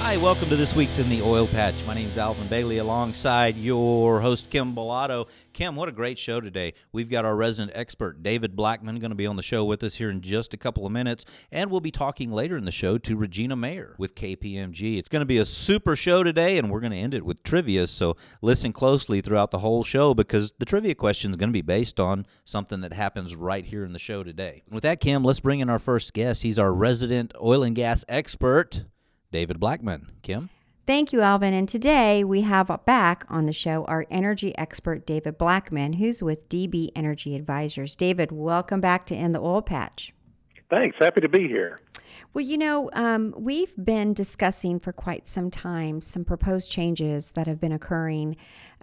Hi, welcome to this week's In the Oil Patch. My name is Alvin Bailey alongside your host, Kim Bellotto. Kim, what a great show today. We've got our resident expert, David Blackman, going to be on the show with us here in just a couple of minutes. And we'll be talking later in the show to Regina Mayer with KPMG. It's going to be a super show today, and we're going to end it with trivia. So listen closely throughout the whole show because the trivia question is going to be based on something that happens right here in the show today. With that, Kim, let's bring in our first guest. He's our resident oil and gas expert. David Blackman. Kim? Thank you, Alvin. And today we have back on the show our energy expert, David Blackman, who's with DB Energy Advisors. David, welcome back to In the Oil Patch. Thanks. Happy to be here. Well, you know, um, we've been discussing for quite some time some proposed changes that have been occurring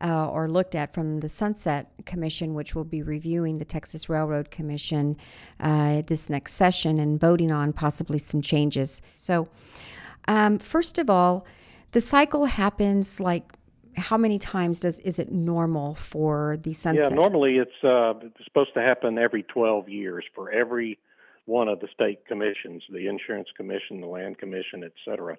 uh, or looked at from the Sunset Commission, which will be reviewing the Texas Railroad Commission uh, this next session and voting on possibly some changes. So, um, first of all, the cycle happens like how many times does is it normal for the sunset? Yeah, normally it's, uh, supposed to happen every 12 years for every one of the state commissions, the insurance commission, the land commission, et cetera.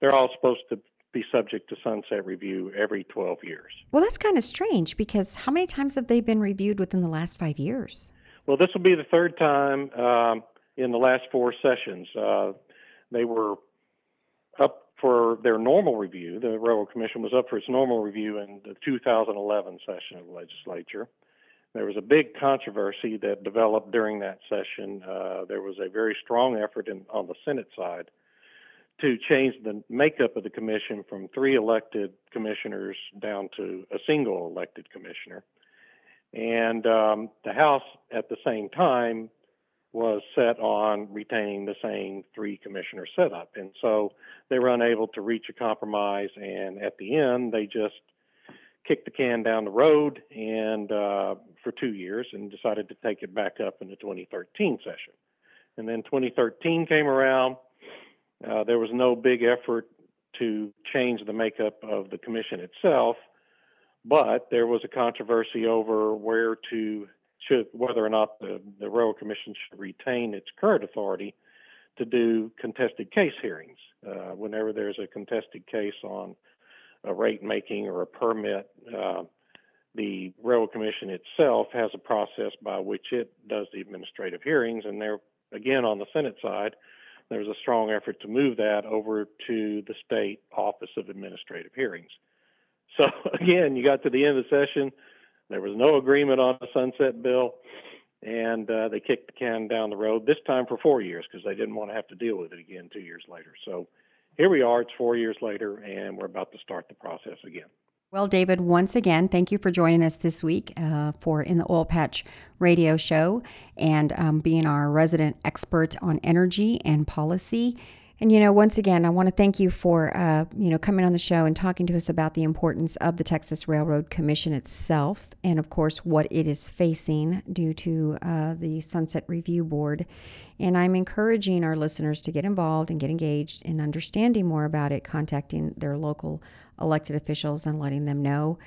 They're all supposed to be subject to sunset review every 12 years. Well, that's kind of strange because how many times have they been reviewed within the last five years? Well, this will be the third time um, in the last four sessions. Uh, they were for their normal review. The Railroad Commission was up for its normal review in the 2011 session of the legislature. There was a big controversy that developed during that session. Uh, there was a very strong effort in, on the Senate side to change the makeup of the commission from three elected commissioners down to a single elected commissioner. And um, the House, at the same time, was set on retaining the same three commissioner setup. And so they were unable to reach a compromise. And at the end, they just kicked the can down the road and uh, for two years and decided to take it back up in the 2013 session. And then 2013 came around. Uh, there was no big effort to change the makeup of the commission itself, but there was a controversy over where to should whether or not the, the Railroad Commission should retain its current authority to do contested case hearings. Uh, whenever there's a contested case on a rate making or a permit, uh, the Railroad Commission itself has a process by which it does the administrative hearings. And there, again, on the Senate side, there's a strong effort to move that over to the state Office of Administrative Hearings. So again, you got to the end of the session there was no agreement on the sunset bill, and uh, they kicked the can down the road. This time for four years because they didn't want to have to deal with it again two years later. So here we are. It's four years later, and we're about to start the process again. Well, David, once again, thank you for joining us this week uh, for In the Oil Patch radio show and um, being our resident expert on energy and policy. And you know, once again, I want to thank you for uh, you know coming on the show and talking to us about the importance of the Texas Railroad Commission itself, and of course what it is facing due to uh, the Sunset Review Board. And I'm encouraging our listeners to get involved and get engaged in understanding more about it, contacting their local elected officials and letting them know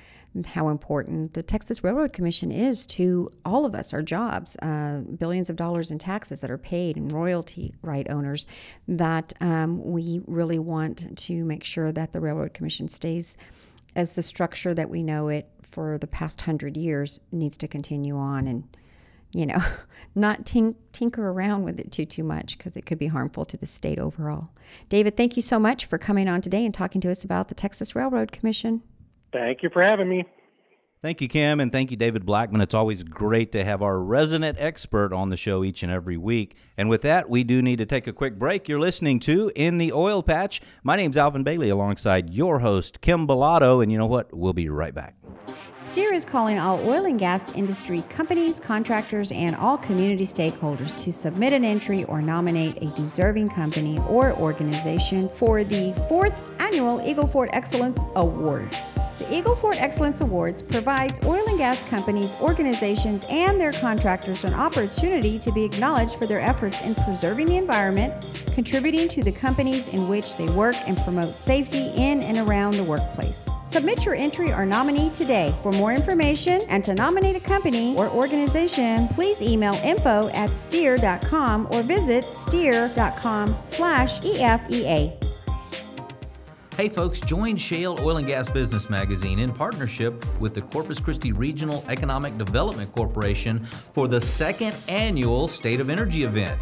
how important the Texas Railroad Commission is to all of us, our jobs, uh, billions of dollars in taxes that are paid and royalty right owners, that um, we really want to make sure that the Railroad Commission stays as the structure that we know it for the past hundred years needs to continue on and you know not tink- tinker around with it too too much because it could be harmful to the state overall. David thank you so much for coming on today and talking to us about the texas railroad commission Thank you for having me. Thank you, Kim, and thank you, David Blackman. It's always great to have our resident expert on the show each and every week. And with that, we do need to take a quick break. You're listening to In the Oil Patch. My name's Alvin Bailey alongside your host, Kim Bellotto. And you know what? We'll be right back. STEER is calling all oil and gas industry companies, contractors, and all community stakeholders to submit an entry or nominate a deserving company or organization for the fourth annual Eagle Ford Excellence Awards. The Eagle Ford Excellence Awards provides oil and gas companies, organizations, and their contractors an opportunity to be acknowledged for their efforts in preserving the environment, contributing to the companies in which they work, and promote safety in and around the workplace. Submit your entry or nominee today. For more information and to nominate a company or organization, please email info at steer.com or visit steer.com slash EFEA. Hey folks, join Shale Oil and Gas Business Magazine in partnership with the Corpus Christi Regional Economic Development Corporation for the second annual State of Energy event.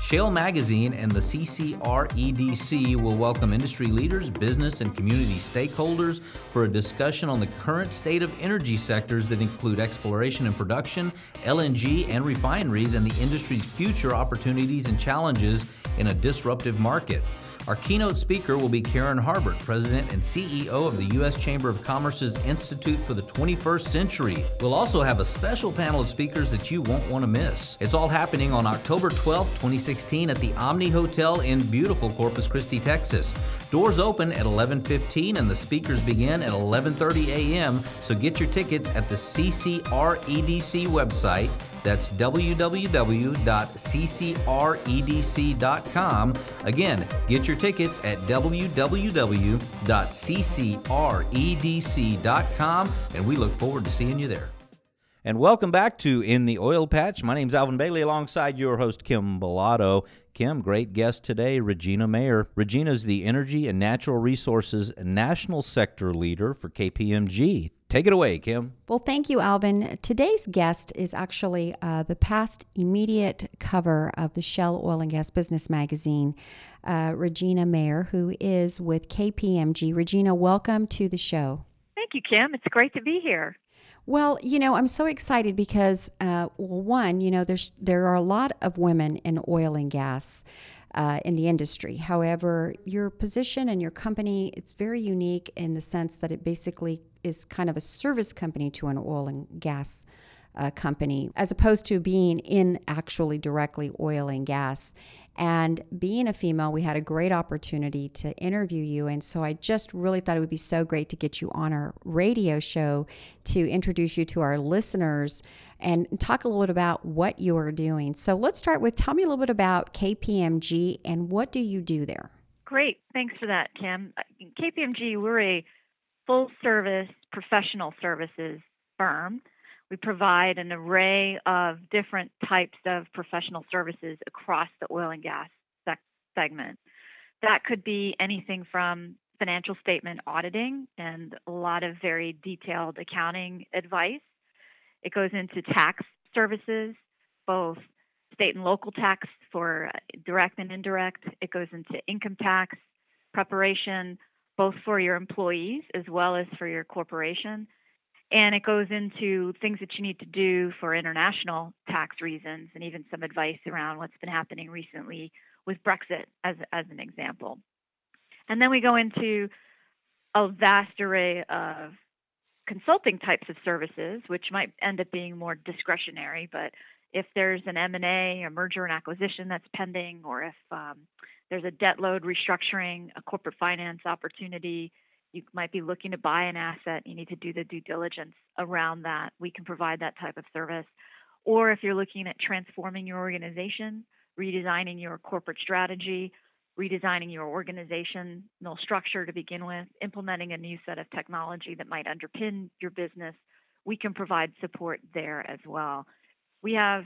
Shale Magazine and the CCREDC will welcome industry leaders, business, and community stakeholders for a discussion on the current state of energy sectors that include exploration and production, LNG, and refineries, and the industry's future opportunities and challenges in a disruptive market. Our keynote speaker will be Karen Harbert, President and CEO of the U.S. Chamber of Commerce's Institute for the 21st Century. We'll also have a special panel of speakers that you won't want to miss. It's all happening on October 12, 2016 at the Omni Hotel in beautiful Corpus Christi, Texas. Doors open at 11:15 and the speakers begin at 11:30 a.m. So get your tickets at the CCREDC website that's www.ccredc.com. Again, get your tickets at www.ccredc.com, and we look forward to seeing you there. And welcome back to In the Oil Patch. My name's Alvin Bailey alongside your host, Kim Bellotto. Kim, great guest today, Regina Mayer. Regina is the Energy and Natural Resources National Sector Leader for KPMG. Take it away, Kim. Well, thank you, Alvin. Today's guest is actually uh, the past immediate cover of the Shale Oil and Gas Business Magazine, uh, Regina Mayer, who is with KPMG. Regina, welcome to the show. Thank you, Kim. It's great to be here. Well, you know, I'm so excited because, uh, well, one, you know, there's there are a lot of women in oil and gas. Uh, in the industry. However, your position and your company, it's very unique in the sense that it basically is kind of a service company to an oil and gas uh, company, as opposed to being in actually directly oil and gas. And being a female, we had a great opportunity to interview you. And so I just really thought it would be so great to get you on our radio show to introduce you to our listeners and talk a little bit about what you are doing. So let's start with tell me a little bit about KPMG and what do you do there? Great. Thanks for that, Kim. KPMG, we're a full service professional services firm we provide an array of different types of professional services across the oil and gas segment. That could be anything from financial statement auditing and a lot of very detailed accounting advice. It goes into tax services, both state and local tax for direct and indirect. It goes into income tax preparation, both for your employees as well as for your corporation and it goes into things that you need to do for international tax reasons and even some advice around what's been happening recently with Brexit as as an example. And then we go into a vast array of consulting types of services which might end up being more discretionary, but if there's an M&A, a merger and acquisition that's pending or if um, there's a debt load restructuring, a corporate finance opportunity, you might be looking to buy an asset, you need to do the due diligence around that. We can provide that type of service. Or if you're looking at transforming your organization, redesigning your corporate strategy, redesigning your organizational structure to begin with, implementing a new set of technology that might underpin your business, we can provide support there as well. We have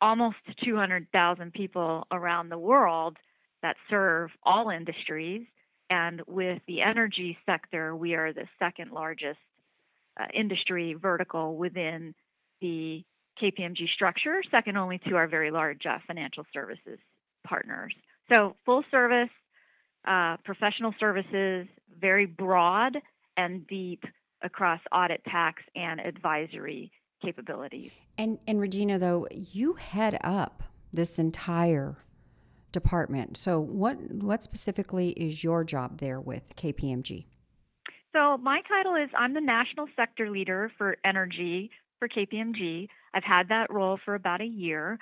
almost 200,000 people around the world that serve all industries and with the energy sector, we are the second largest uh, industry vertical within the KPMG structure, second only to our very large uh, financial services partners. So, full service, uh, professional services, very broad and deep across audit, tax, and advisory capabilities. And, and Regina, though, you head up this entire department. So, what what specifically is your job there with KPMG? So, my title is I'm the National Sector Leader for Energy for KPMG. I've had that role for about a year.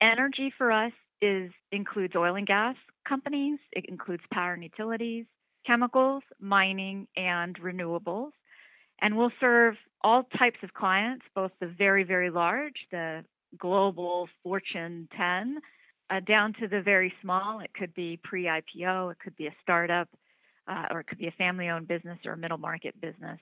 Energy for us is includes oil and gas companies, it includes power and utilities, chemicals, mining, and renewables. And we'll serve all types of clients, both the very, very large, the global Fortune 10, uh, down to the very small. It could be pre IPO, it could be a startup, uh, or it could be a family owned business or a middle market business.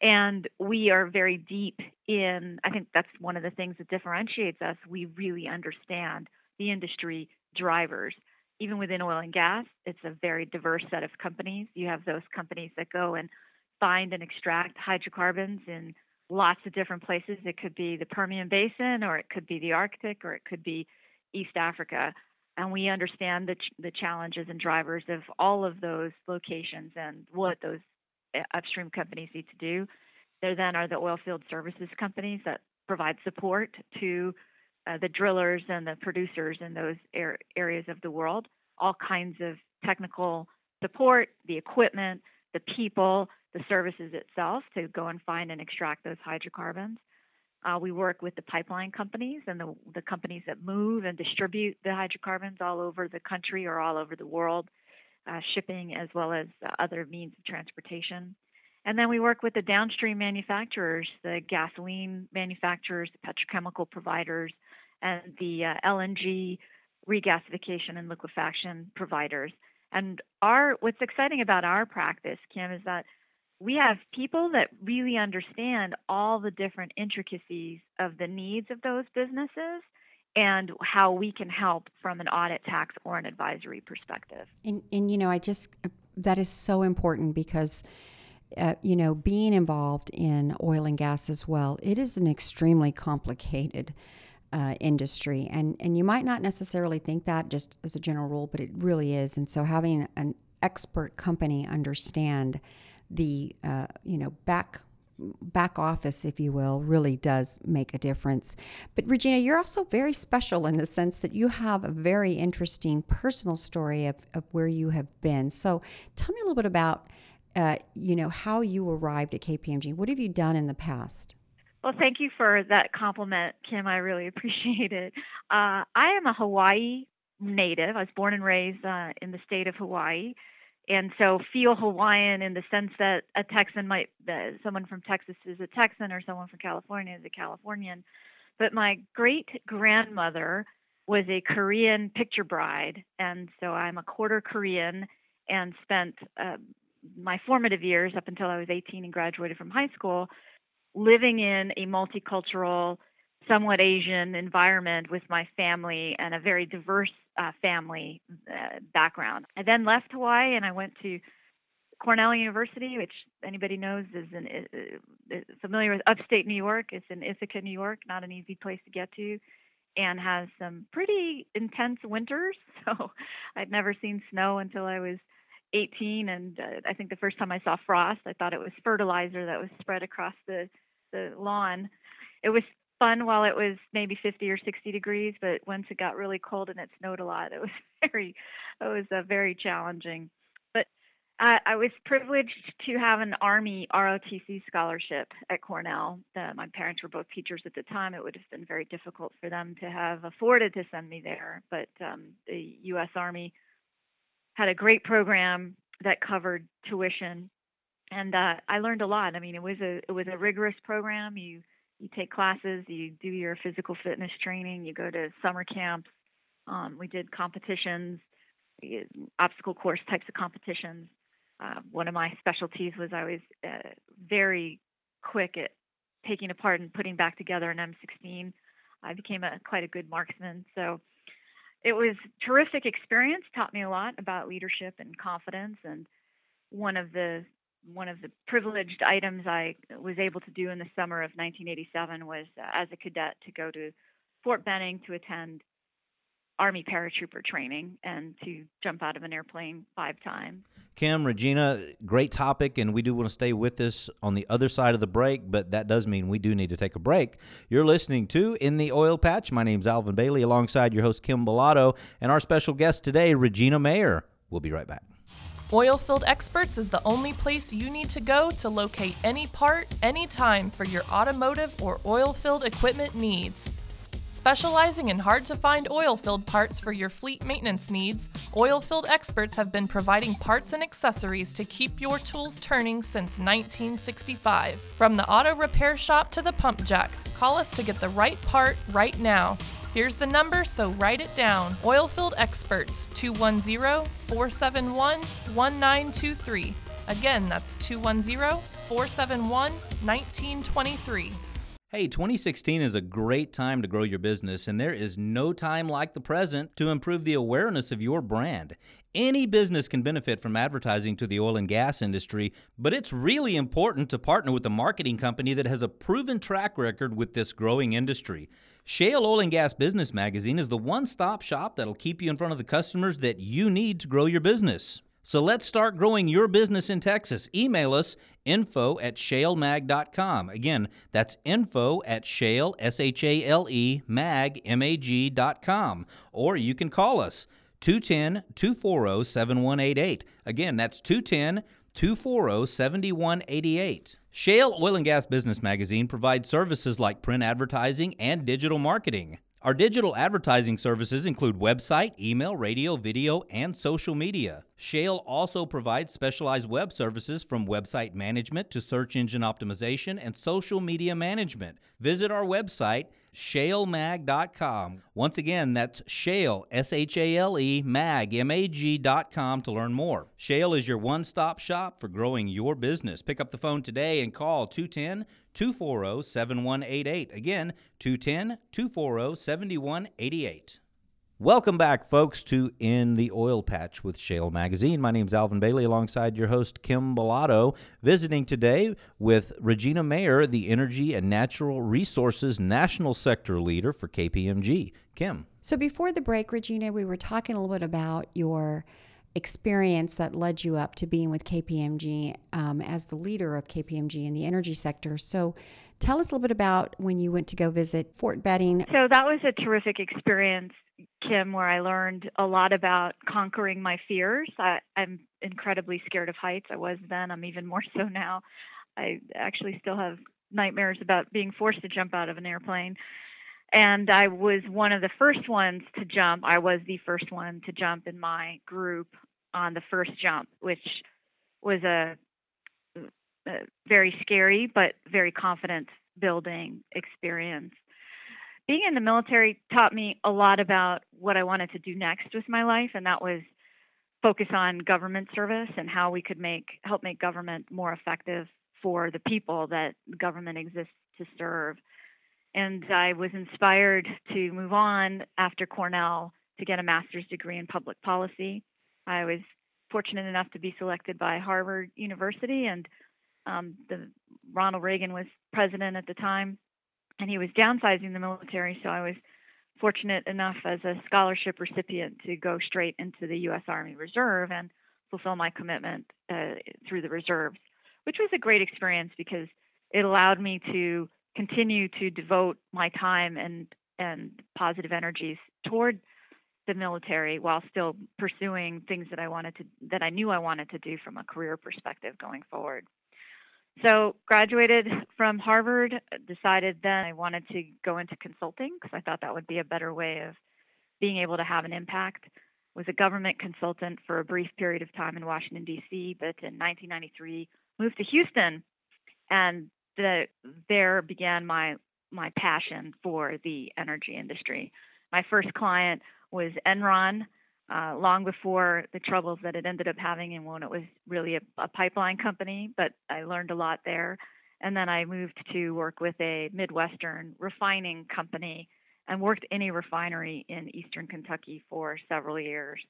And we are very deep in, I think that's one of the things that differentiates us. We really understand the industry drivers. Even within oil and gas, it's a very diverse set of companies. You have those companies that go and find and extract hydrocarbons in lots of different places. It could be the Permian Basin, or it could be the Arctic, or it could be East Africa. And we understand the, ch- the challenges and drivers of all of those locations and what those uh, upstream companies need to do. There then are the oil field services companies that provide support to uh, the drillers and the producers in those er- areas of the world. All kinds of technical support, the equipment, the people, the services itself to go and find and extract those hydrocarbons. Uh, we work with the pipeline companies and the, the companies that move and distribute the hydrocarbons all over the country or all over the world uh, shipping as well as other means of transportation. And then we work with the downstream manufacturers, the gasoline manufacturers, the petrochemical providers, and the uh, LNG regasification and liquefaction providers. And our what's exciting about our practice, Kim, is that we have people that really understand all the different intricacies of the needs of those businesses and how we can help from an audit, tax, or an advisory perspective. And, and you know, I just, that is so important because, uh, you know, being involved in oil and gas as well, it is an extremely complicated uh, industry. And, and you might not necessarily think that just as a general rule, but it really is. And so having an expert company understand the, uh, you know, back back office, if you will, really does make a difference. But Regina, you're also very special in the sense that you have a very interesting personal story of, of where you have been. So tell me a little bit about, uh, you know, how you arrived at KPMG. What have you done in the past? Well, thank you for that compliment, Kim. I really appreciate it. Uh, I am a Hawaii native. I was born and raised uh, in the state of Hawaii and so feel Hawaiian in the sense that a Texan might, uh, someone from Texas is a Texan or someone from California is a Californian. But my great grandmother was a Korean picture bride, and so I'm a quarter Korean and spent uh, my formative years up until I was 18 and graduated from high school living in a multicultural, somewhat Asian environment with my family and a very diverse uh, family uh, background. I then left Hawaii and I went to Cornell University, which anybody knows is uh, uh, familiar with upstate New York. It's in Ithaca, New York, not an easy place to get to, and has some pretty intense winters. So I'd never seen snow until I was 18, and uh, I think the first time I saw frost, I thought it was fertilizer that was spread across the the lawn. It was fun while it was maybe 50 or 60 degrees, but once it got really cold and it snowed a lot, it was very, it was uh, very challenging. But I, I was privileged to have an Army ROTC scholarship at Cornell. My parents were both teachers at the time. It would have been very difficult for them to have afforded to send me there, but um, the U.S. Army had a great program that covered tuition, and uh, I learned a lot. I mean, it was a it was a rigorous program. You you take classes, you do your physical fitness training, you go to summer camps. Um, we did competitions, obstacle course types of competitions. Uh, one of my specialties was I was uh, very quick at taking apart and putting back together an M16. I became a quite a good marksman. So it was terrific experience. Taught me a lot about leadership and confidence. And one of the one of the privileged items I was able to do in the summer of 1987 was, uh, as a cadet, to go to Fort Benning to attend Army paratrooper training and to jump out of an airplane five times. Kim, Regina, great topic, and we do want to stay with this on the other side of the break, but that does mean we do need to take a break. You're listening to In the Oil Patch. My name's Alvin Bailey, alongside your host, Kim Bellotto, and our special guest today, Regina Mayer. We'll be right back. Oilfield Experts is the only place you need to go to locate any part, anytime for your automotive or oilfield equipment needs. Specializing in hard to find oilfield parts for your fleet maintenance needs, Oilfield Experts have been providing parts and accessories to keep your tools turning since 1965. From the auto repair shop to the pump jack, call us to get the right part right now. Here's the number, so write it down. Oilfield Experts 210 471 1923. Again, that's 210 471 1923. Hey, 2016 is a great time to grow your business, and there is no time like the present to improve the awareness of your brand. Any business can benefit from advertising to the oil and gas industry, but it's really important to partner with a marketing company that has a proven track record with this growing industry. Shale Oil and Gas Business Magazine is the one stop shop that'll keep you in front of the customers that you need to grow your business. So let's start growing your business in Texas. Email us info at shalemag.com. Again, that's info at shale, S H A L E, mag, M A G.com. Or you can call us 210 240 7188. Again, that's 210 240 7188. Shale Oil and Gas Business Magazine provides services like print advertising and digital marketing. Our digital advertising services include website, email, radio, video, and social media. Shale also provides specialized web services from website management to search engine optimization and social media management. Visit our website, shalemag.com. Once again, that's shale, S H A L E, mag, M A G.com to learn more. Shale is your one stop shop for growing your business. Pick up the phone today and call 210 240 7188. Again, 210 240 7188. Welcome back, folks, to In the Oil Patch with Shale Magazine. My name is Alvin Bailey, alongside your host, Kim Bellotto, visiting today with Regina Mayer, the Energy and Natural Resources National Sector Leader for KPMG. Kim. So before the break, Regina, we were talking a little bit about your experience that led you up to being with KPMG um, as the leader of KPMG in the energy sector. So tell us a little bit about when you went to go visit Fort Benning. So that was a terrific experience, Kim, where I learned a lot about conquering my fears. I, I'm incredibly scared of heights. I was then, I'm even more so now. I actually still have nightmares about being forced to jump out of an airplane and I was one of the first ones to jump. I was the first one to jump in my group on the first jump, which was a, a very scary but very confident building experience. Being in the military taught me a lot about what I wanted to do next with my life, and that was focus on government service and how we could make help make government more effective for the people that government exists to serve. And I was inspired to move on after Cornell to get a master's degree in public policy. I was fortunate enough to be selected by Harvard University, and um, the Ronald Reagan was president at the time, and he was downsizing the military. So I was fortunate enough as a scholarship recipient to go straight into the U.S. Army Reserve and fulfill my commitment uh, through the reserves, which was a great experience because it allowed me to continue to devote my time and and positive energies toward the military while still pursuing things that I wanted to that I knew I wanted to do from a career perspective going forward. So graduated from Harvard, decided then I wanted to go into consulting because I thought that would be a better way of being able to have an impact. Was a government consultant for a brief period of time in Washington D.C., but in 1993 moved to Houston, and the, there began my my passion for the energy industry. My first client was Enron, uh, long before the troubles that it ended up having, and when it was really a, a pipeline company. But I learned a lot there. And then I moved to work with a Midwestern refining company and worked in a refinery in eastern Kentucky for several years.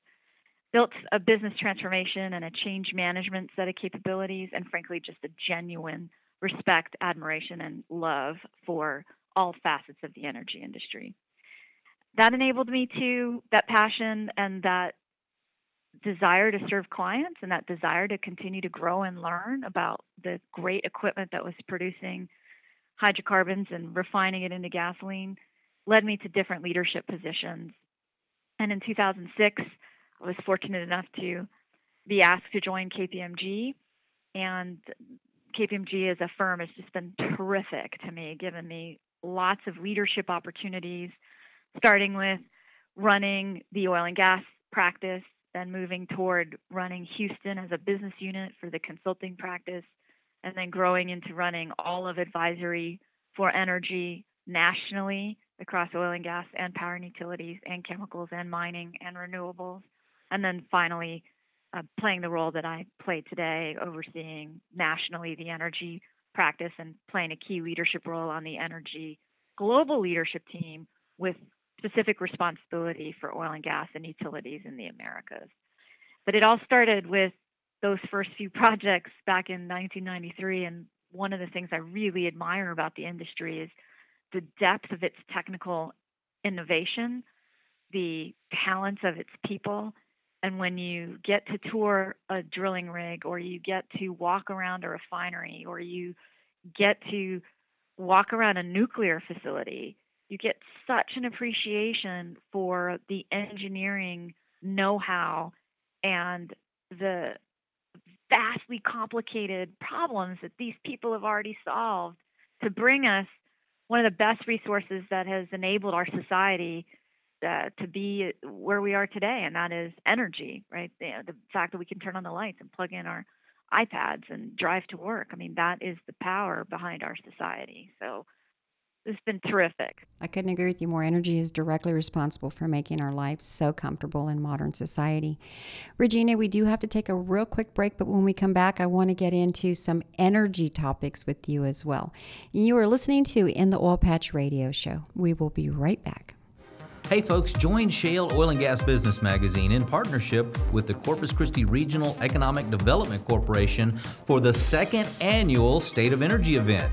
Built a business transformation and a change management set of capabilities, and frankly, just a genuine respect, admiration, and love for all facets of the energy industry that enabled me to that passion and that desire to serve clients and that desire to continue to grow and learn about the great equipment that was producing hydrocarbons and refining it into gasoline led me to different leadership positions. And in 2006, I was fortunate enough to be asked to join KPMG. And KPMG as a firm has just been terrific to me, given me lots of leadership opportunities, starting with running the oil and gas practice, then moving toward running Houston as a business unit for the consulting practice, and then growing into running all of advisory for energy nationally across oil and gas and power and utilities and chemicals and mining and renewables. And then finally, uh, playing the role that I play today, overseeing nationally the energy practice and playing a key leadership role on the energy global leadership team with specific responsibility for oil and gas and utilities in the Americas. But it all started with those first few projects back in 1993. And one of the things I really admire about the industry is the depth of its technical innovation, the talents of its people. And when you get to tour a drilling rig, or you get to walk around a refinery, or you get to walk around a nuclear facility, you get such an appreciation for the engineering know how and the vastly complicated problems that these people have already solved to bring us one of the best resources that has enabled our society uh, to be where we are today, and that is energy, right? You know, the fact that we can turn on the lights and plug in our iPads and drive to work. I mean, that is the power behind our society. So it's been terrific. I couldn't agree with you more. Energy is directly responsible for making our lives so comfortable in modern society. Regina, we do have to take a real quick break, but when we come back, I want to get into some energy topics with you as well. You are listening to In the Oil Patch Radio Show. We will be right back. Hey folks, join Shale Oil and Gas Business Magazine in partnership with the Corpus Christi Regional Economic Development Corporation for the second annual State of Energy event.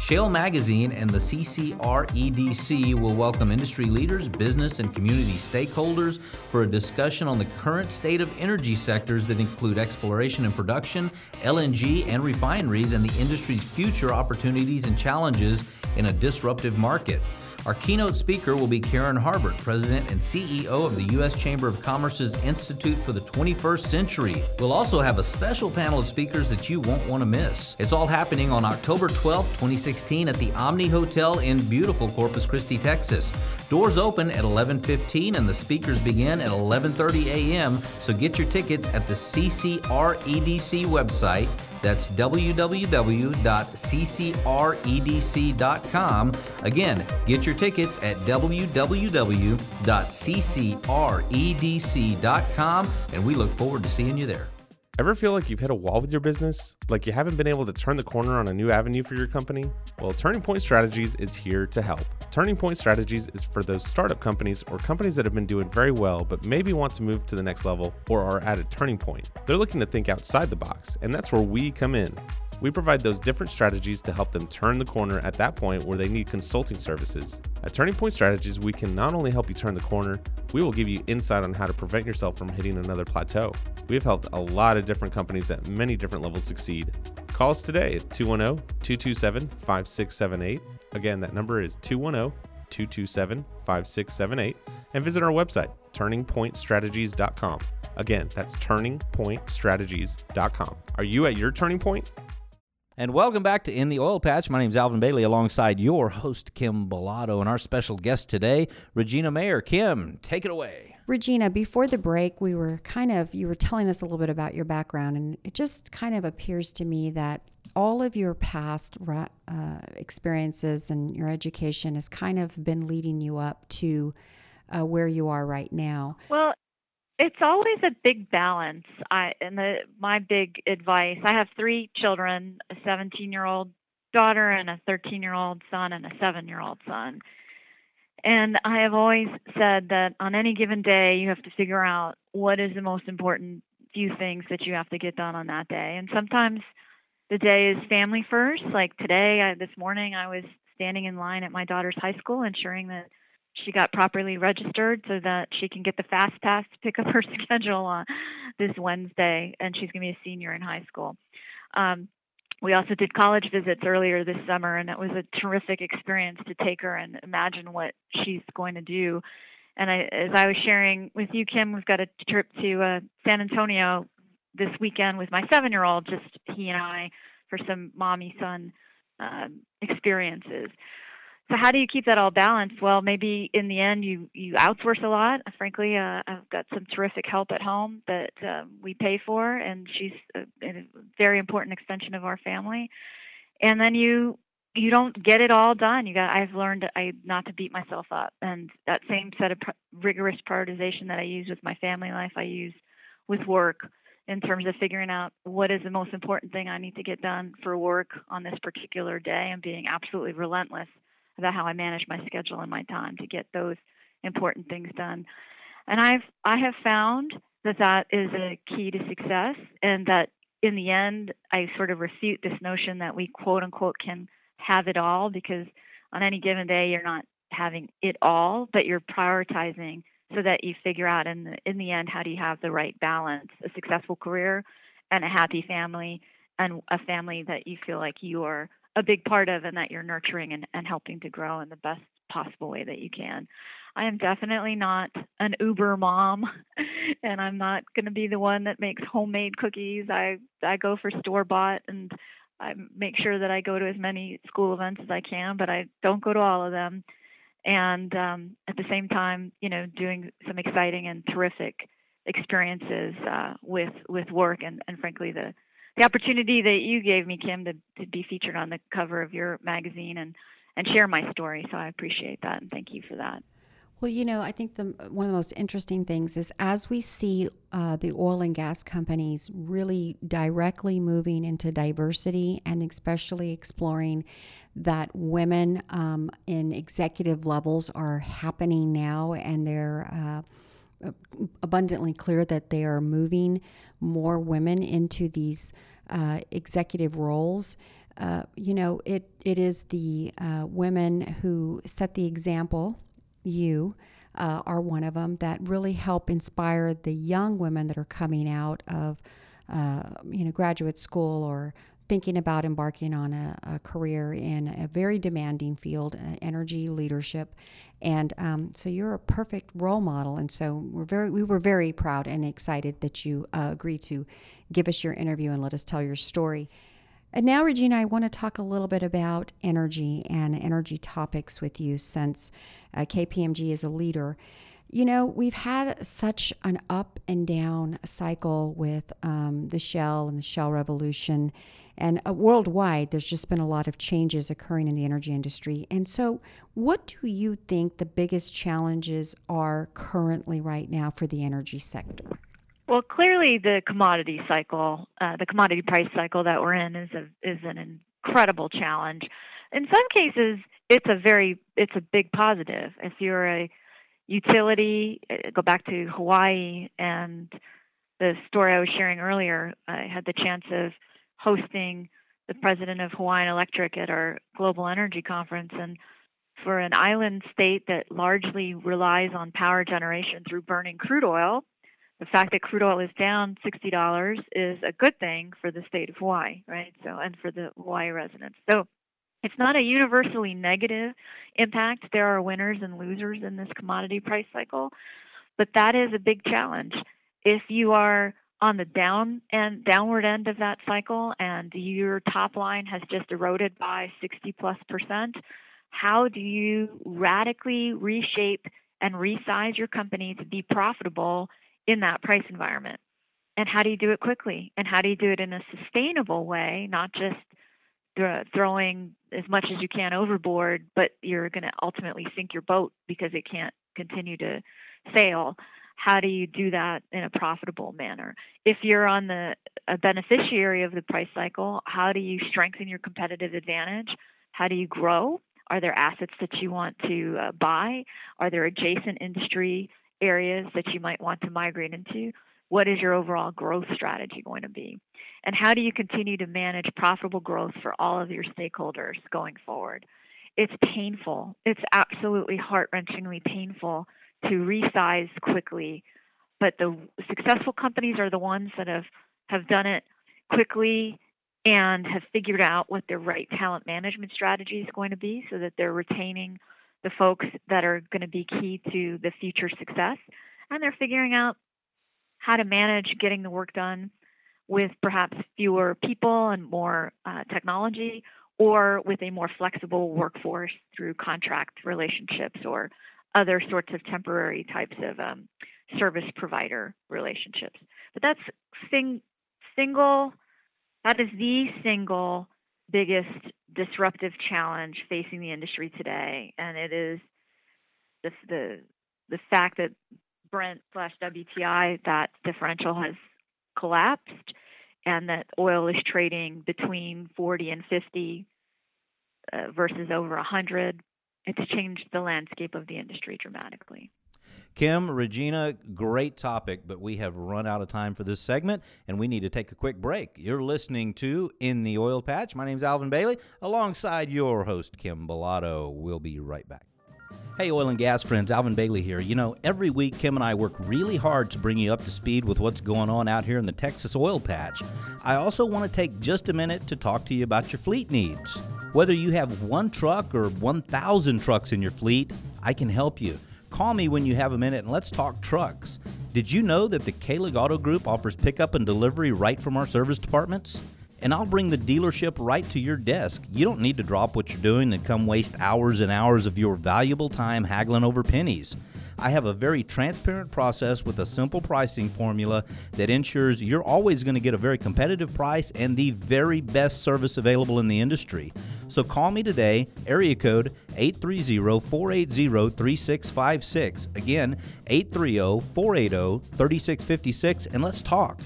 Shale Magazine and the CCREDC will welcome industry leaders, business, and community stakeholders for a discussion on the current state of energy sectors that include exploration and production, LNG, and refineries, and the industry's future opportunities and challenges in a disruptive market. Our keynote speaker will be Karen Harbert, President and CEO of the U.S. Chamber of Commerce's Institute for the 21st Century. We'll also have a special panel of speakers that you won't want to miss. It's all happening on October 12, 2016 at the Omni Hotel in beautiful Corpus Christi, Texas. Doors open at 11:15 and the speakers begin at 11:30 a.m. So get your tickets at the CCREDC website that's www.ccredc.com. Again, get your tickets at www.ccredc.com, and we look forward to seeing you there. Ever feel like you've hit a wall with your business? Like you haven't been able to turn the corner on a new avenue for your company? Well, Turning Point Strategies is here to help. Turning Point Strategies is for those startup companies or companies that have been doing very well but maybe want to move to the next level or are at a turning point. They're looking to think outside the box, and that's where we come in. We provide those different strategies to help them turn the corner at that point where they need consulting services. At Turning Point Strategies, we can not only help you turn the corner, we will give you insight on how to prevent yourself from hitting another plateau. We have helped a lot of different companies at many different levels succeed. Call us today at 210 227 5678. Again, that number is 210 227 5678. And visit our website, turningpointstrategies.com. Again, that's turningpointstrategies.com. Are you at your turning point? And welcome back to In the Oil Patch. My name is Alvin Bailey alongside your host, Kim Bellotto, and our special guest today, Regina Mayer. Kim, take it away. Regina, before the break, we were kind of, you were telling us a little bit about your background, and it just kind of appears to me that all of your past uh, experiences and your education has kind of been leading you up to uh, where you are right now. Well, it's always a big balance. I and the my big advice. I have three children: a 17-year-old daughter, and a 13-year-old son, and a 7-year-old son. And I have always said that on any given day, you have to figure out what is the most important few things that you have to get done on that day. And sometimes the day is family first. Like today, I, this morning, I was standing in line at my daughter's high school, ensuring that she got properly registered so that she can get the fast pass to pick up her schedule on this Wednesday, and she's going to be a senior in high school. Um, we also did college visits earlier this summer, and it was a terrific experience to take her and imagine what she's going to do. And I, as I was sharing with you, Kim, we've got a trip to uh, San Antonio this weekend with my seven year old, just he and I, for some mommy son um, experiences. So how do you keep that all balanced? Well, maybe in the end you you outsource a lot. Frankly, uh, I've got some terrific help at home that uh, we pay for, and she's a, a very important extension of our family. And then you you don't get it all done. You got. I've learned I not to beat myself up, and that same set of pr- rigorous prioritization that I use with my family life, I use with work in terms of figuring out what is the most important thing I need to get done for work on this particular day, and being absolutely relentless about how I manage my schedule and my time to get those important things done. And I've I have found that that is a key to success, and that in the end, I sort of refute this notion that we quote unquote can have it all because on any given day you're not having it all, but you're prioritizing so that you figure out in the in the end how do you have the right balance, a successful career and a happy family and a family that you feel like you are a big part of and that you're nurturing and, and helping to grow in the best possible way that you can. I am definitely not an Uber mom, and I'm not going to be the one that makes homemade cookies. I I go for store bought, and I make sure that I go to as many school events as I can, but I don't go to all of them. And um, at the same time, you know, doing some exciting and terrific experiences uh, with with work, and and frankly the the opportunity that you gave me, Kim, to, to be featured on the cover of your magazine and, and share my story. So I appreciate that and thank you for that. Well, you know, I think the one of the most interesting things is as we see uh, the oil and gas companies really directly moving into diversity and especially exploring that women um, in executive levels are happening now, and they're uh, abundantly clear that they are moving more women into these uh, executive roles. Uh, you know, it, it is the uh, women who set the example you uh, are one of them that really help inspire the young women that are coming out of uh, you know graduate school or thinking about embarking on a, a career in a very demanding field, uh, energy leadership, and um, so you're a perfect role model. And so we're very we were very proud and excited that you uh, agreed to give us your interview and let us tell your story. And now, Regina, I want to talk a little bit about energy and energy topics with you since uh, KPMG is a leader. You know, we've had such an up and down cycle with um, the shale and the shale revolution. And uh, worldwide, there's just been a lot of changes occurring in the energy industry. And so, what do you think the biggest challenges are currently right now for the energy sector? Well, clearly the commodity cycle, uh, the commodity price cycle that we're in, is a is an incredible challenge. In some cases, it's a very it's a big positive. If you're a utility, uh, go back to Hawaii and the story I was sharing earlier. I had the chance of hosting the president of Hawaiian Electric at our global energy conference, and for an island state that largely relies on power generation through burning crude oil the fact that crude oil is down $60 is a good thing for the state of Hawaii, right? So, and for the Hawaii residents. So, it's not a universally negative impact. There are winners and losers in this commodity price cycle, but that is a big challenge. If you are on the down and downward end of that cycle and your top line has just eroded by 60 plus percent, how do you radically reshape and resize your company to be profitable in that price environment. And how do you do it quickly? And how do you do it in a sustainable way, not just th- throwing as much as you can overboard, but you're going to ultimately sink your boat because it can't continue to sail? How do you do that in a profitable manner? If you're on the a beneficiary of the price cycle, how do you strengthen your competitive advantage? How do you grow? Are there assets that you want to uh, buy? Are there adjacent industry areas that you might want to migrate into? What is your overall growth strategy going to be? And how do you continue to manage profitable growth for all of your stakeholders going forward? It's painful. It's absolutely heart wrenchingly painful to resize quickly. But the successful companies are the ones that have, have done it quickly and have figured out what their right talent management strategy is going to be so that they're retaining the folks that are going to be key to the future success. And they're figuring out how to manage getting the work done with perhaps fewer people and more uh, technology, or with a more flexible workforce through contract relationships or other sorts of temporary types of um, service provider relationships. But that's sing, single, that is the single biggest disruptive challenge facing the industry today. And it is the, the, the fact that Brent slash WTI, that differential has collapsed and that oil is trading between 40 and 50 uh, versus over 100. It's changed the landscape of the industry dramatically. Kim, Regina, great topic, but we have run out of time for this segment and we need to take a quick break. You're listening to In the Oil Patch. My name is Alvin Bailey, alongside your host, Kim Bellotto. We'll be right back. Hey, oil and gas friends, Alvin Bailey here. You know, every week Kim and I work really hard to bring you up to speed with what's going on out here in the Texas oil patch. I also want to take just a minute to talk to you about your fleet needs. Whether you have one truck or 1,000 trucks in your fleet, I can help you. Call me when you have a minute and let's talk trucks. Did you know that the Kahlig Auto Group offers pickup and delivery right from our service departments? And I'll bring the dealership right to your desk. You don't need to drop what you're doing and come waste hours and hours of your valuable time haggling over pennies. I have a very transparent process with a simple pricing formula that ensures you're always going to get a very competitive price and the very best service available in the industry. So call me today, area code 830-480-3656. Again, 830-480-3656 and let's talk.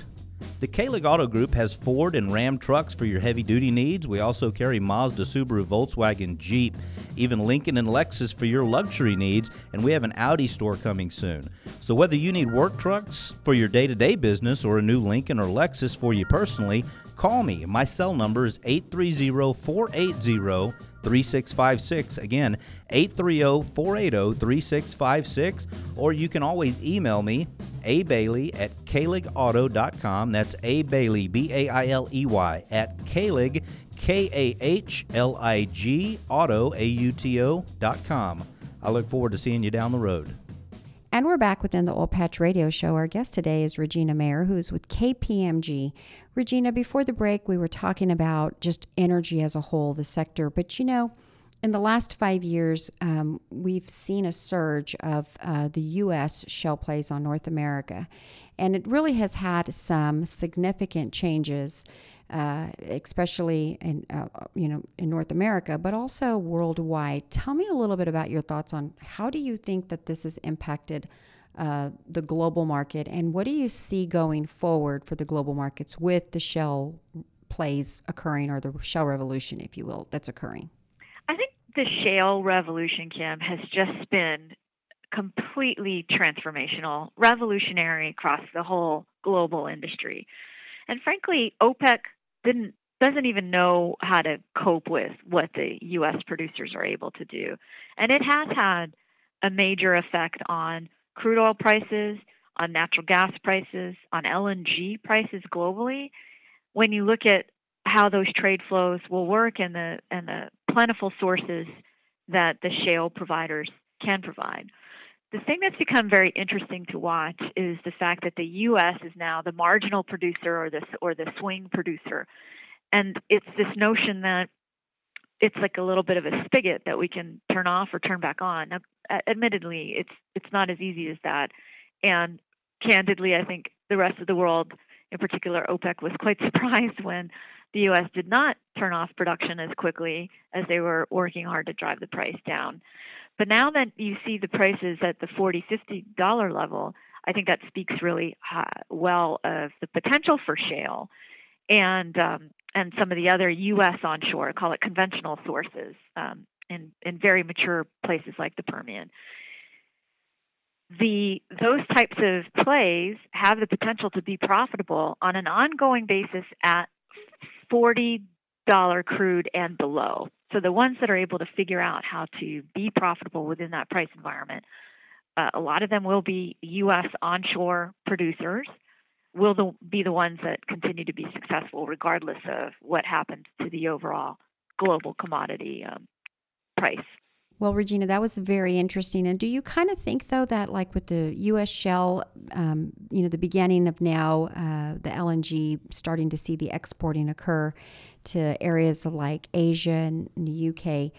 The Kahlig Auto Group has Ford and Ram trucks for your heavy duty needs. We also carry Mazda, Subaru, Volkswagen, Jeep, even Lincoln and Lexus for your luxury needs, and we have an Audi store coming soon. So whether you need work trucks for your day to day business or a new Lincoln or Lexus for you personally, call me. My cell number is 830 480 3656. Again, 830 480 3656. Or you can always email me, a Bailey at kahligauto.com. That's A Bailey, B A I L E Y, at Kahlig, K A H L I G, auto, A U T O, dot com. I look forward to seeing you down the road. And we're back within the Oil Patch Radio Show. Our guest today is Regina Mayer, who's with KPMG. Regina, before the break, we were talking about just energy as a whole, the sector. But you know, in the last five years, um, we've seen a surge of uh, the U.S. shale plays on North America, and it really has had some significant changes, uh, especially in uh, you know in North America, but also worldwide. Tell me a little bit about your thoughts on how do you think that this has impacted uh, the global market, and what do you see going forward for the global markets with the shale plays occurring, or the shale revolution, if you will, that's occurring? I think the shale revolution, Kim, has just been completely transformational, revolutionary across the whole global industry. And frankly, OPEC didn't doesn't even know how to cope with what the US producers are able to do. And it has had a major effect on crude oil prices, on natural gas prices, on LNG prices globally. When you look at how those trade flows will work and the and the plentiful sources that the shale providers can provide. The thing that's become very interesting to watch is the fact that the U.S. is now the marginal producer or the or the swing producer, and it's this notion that it's like a little bit of a spigot that we can turn off or turn back on. Now, admittedly, it's it's not as easy as that. And candidly, I think the rest of the world, in particular OPEC, was quite surprised when the U.S. did not turn off production as quickly as they were working hard to drive the price down. But now that you see the prices at the 40 50 dollar level, I think that speaks really well of the potential for shale and um, and some of the other U.S. onshore, call it conventional sources, um, in in very mature places like the Permian. The those types of plays have the potential to be profitable on an ongoing basis at forty dollar crude and below. So the ones that are able to figure out how to be profitable within that price environment, uh, a lot of them will be U.S. onshore producers will the, be the ones that continue to be successful regardless of what happens to the overall global commodity um, price. Well, Regina, that was very interesting. And do you kind of think, though, that like with the U.S. shale, um, you know, the beginning of now uh, the LNG starting to see the exporting occur to areas of like Asia and the UK,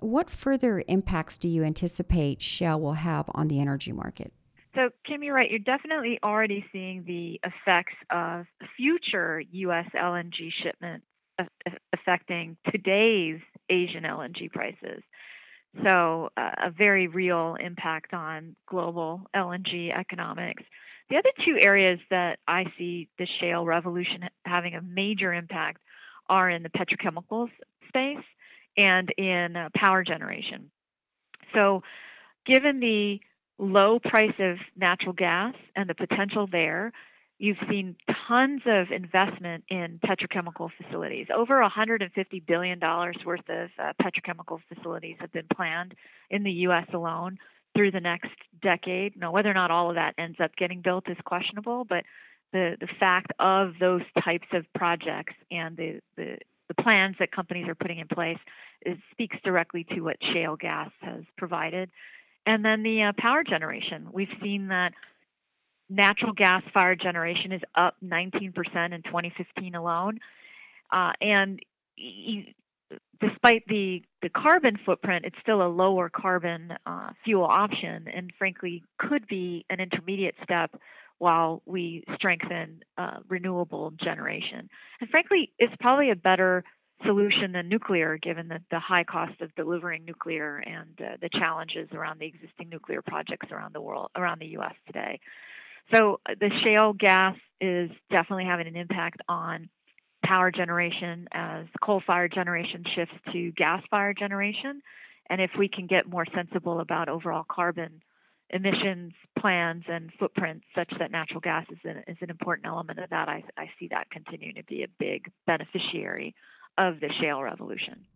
what further impacts do you anticipate shale will have on the energy market? So, Kim, you're right. You're definitely already seeing the effects of future U.S. LNG shipments affecting today's Asian LNG prices. So, uh, a very real impact on global LNG economics. The other two areas that I see the shale revolution having a major impact are in the petrochemicals space and in uh, power generation. So, given the low price of natural gas and the potential there, You've seen tons of investment in petrochemical facilities. Over $150 billion worth of uh, petrochemical facilities have been planned in the U.S. alone through the next decade. Now, whether or not all of that ends up getting built is questionable, but the, the fact of those types of projects and the, the, the plans that companies are putting in place speaks directly to what shale gas has provided. And then the uh, power generation. We've seen that natural gas fired generation is up 19% in 2015 alone. Uh, and despite the, the carbon footprint, it's still a lower carbon uh, fuel option and frankly could be an intermediate step while we strengthen uh, renewable generation. And frankly, it's probably a better solution than nuclear given the, the high cost of delivering nuclear and uh, the challenges around the existing nuclear projects around the world, around the U.S. today. So uh, the shale gas is definitely having an impact on power generation as coal fired generation shifts to gas fired generation. And if we can get more sensible about overall carbon emissions plans and footprints such that natural gas is an, is an important element of that, I, I see that continuing to be a big beneficiary of the shale revolution.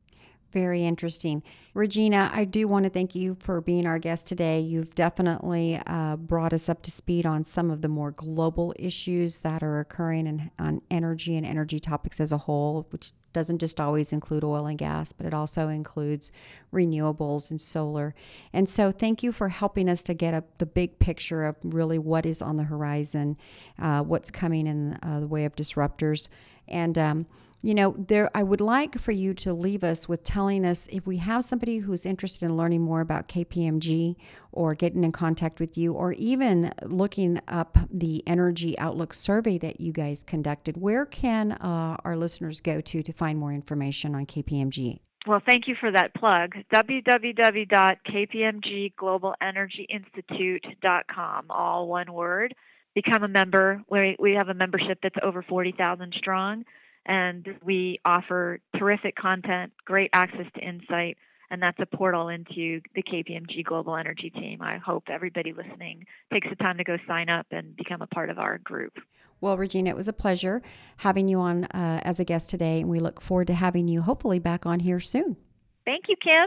Very interesting. Regina, I do want to thank you for being our guest today. You've definitely uh, brought us up to speed on some of the more global issues that are occurring in, on energy and energy topics as a whole, which doesn't just always include oil and gas, but it also includes renewables and solar. And so, thank you for helping us to get the big picture of really what is on the horizon, uh, what's coming in uh, the way of disruptors. And um, you know, there I would like for you to leave us with telling us if we have somebody who's interested in learning more about KPMG or getting in contact with you or even looking up the energy outlook survey that you guys conducted, where can uh, our listeners go to to find more information on KPMG? Well, thank you for that plug. www.kpmgglobalenergyinstitute.com, all one word. Become a member. We, we have a membership that's over 40,000 strong and we offer terrific content, great access to insight, and that's a portal into the KPMG Global Energy team. I hope everybody listening takes the time to go sign up and become a part of our group. Well, Regina, it was a pleasure having you on uh, as a guest today, and we look forward to having you hopefully back on here soon. Thank you, Kim.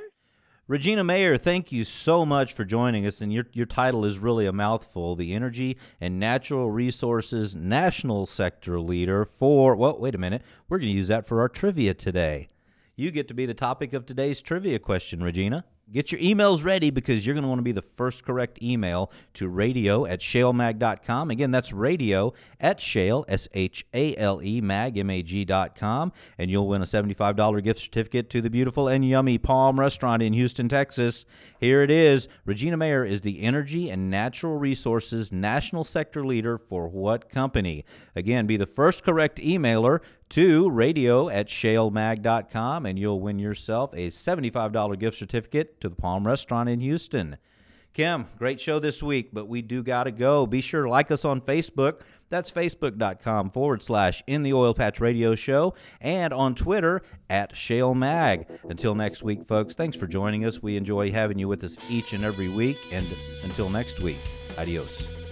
Regina Mayer, thank you so much for joining us. And your, your title is really a mouthful the Energy and Natural Resources National Sector Leader for, well, wait a minute. We're going to use that for our trivia today. You get to be the topic of today's trivia question, Regina. Get your emails ready because you're going to want to be the first correct email to radio at shalemag.com. Again, that's radio at shale, S H A L E, mag, M A G.com. And you'll win a $75 gift certificate to the beautiful and yummy Palm Restaurant in Houston, Texas. Here it is Regina Mayer is the Energy and Natural Resources National Sector Leader for what company? Again, be the first correct emailer to radio at shalemag.com and you'll win yourself a $75 gift certificate to the Palm Restaurant in Houston. Kim, great show this week, but we do got to go. Be sure to like us on Facebook. That's facebook.com forward slash in the oil patch radio show and on Twitter at Shale Mag. Until next week, folks, thanks for joining us. We enjoy having you with us each and every week. And until next week, adios.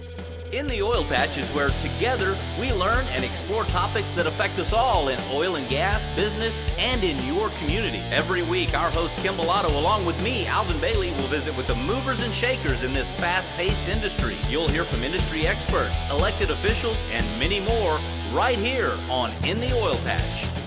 In the Oil Patch is where together we learn and explore topics that affect us all in oil and gas, business, and in your community. Every week, our host Kim Bellotto, along with me, Alvin Bailey, will visit with the movers and shakers in this fast paced industry. You'll hear from industry experts, elected officials, and many more right here on In the Oil Patch.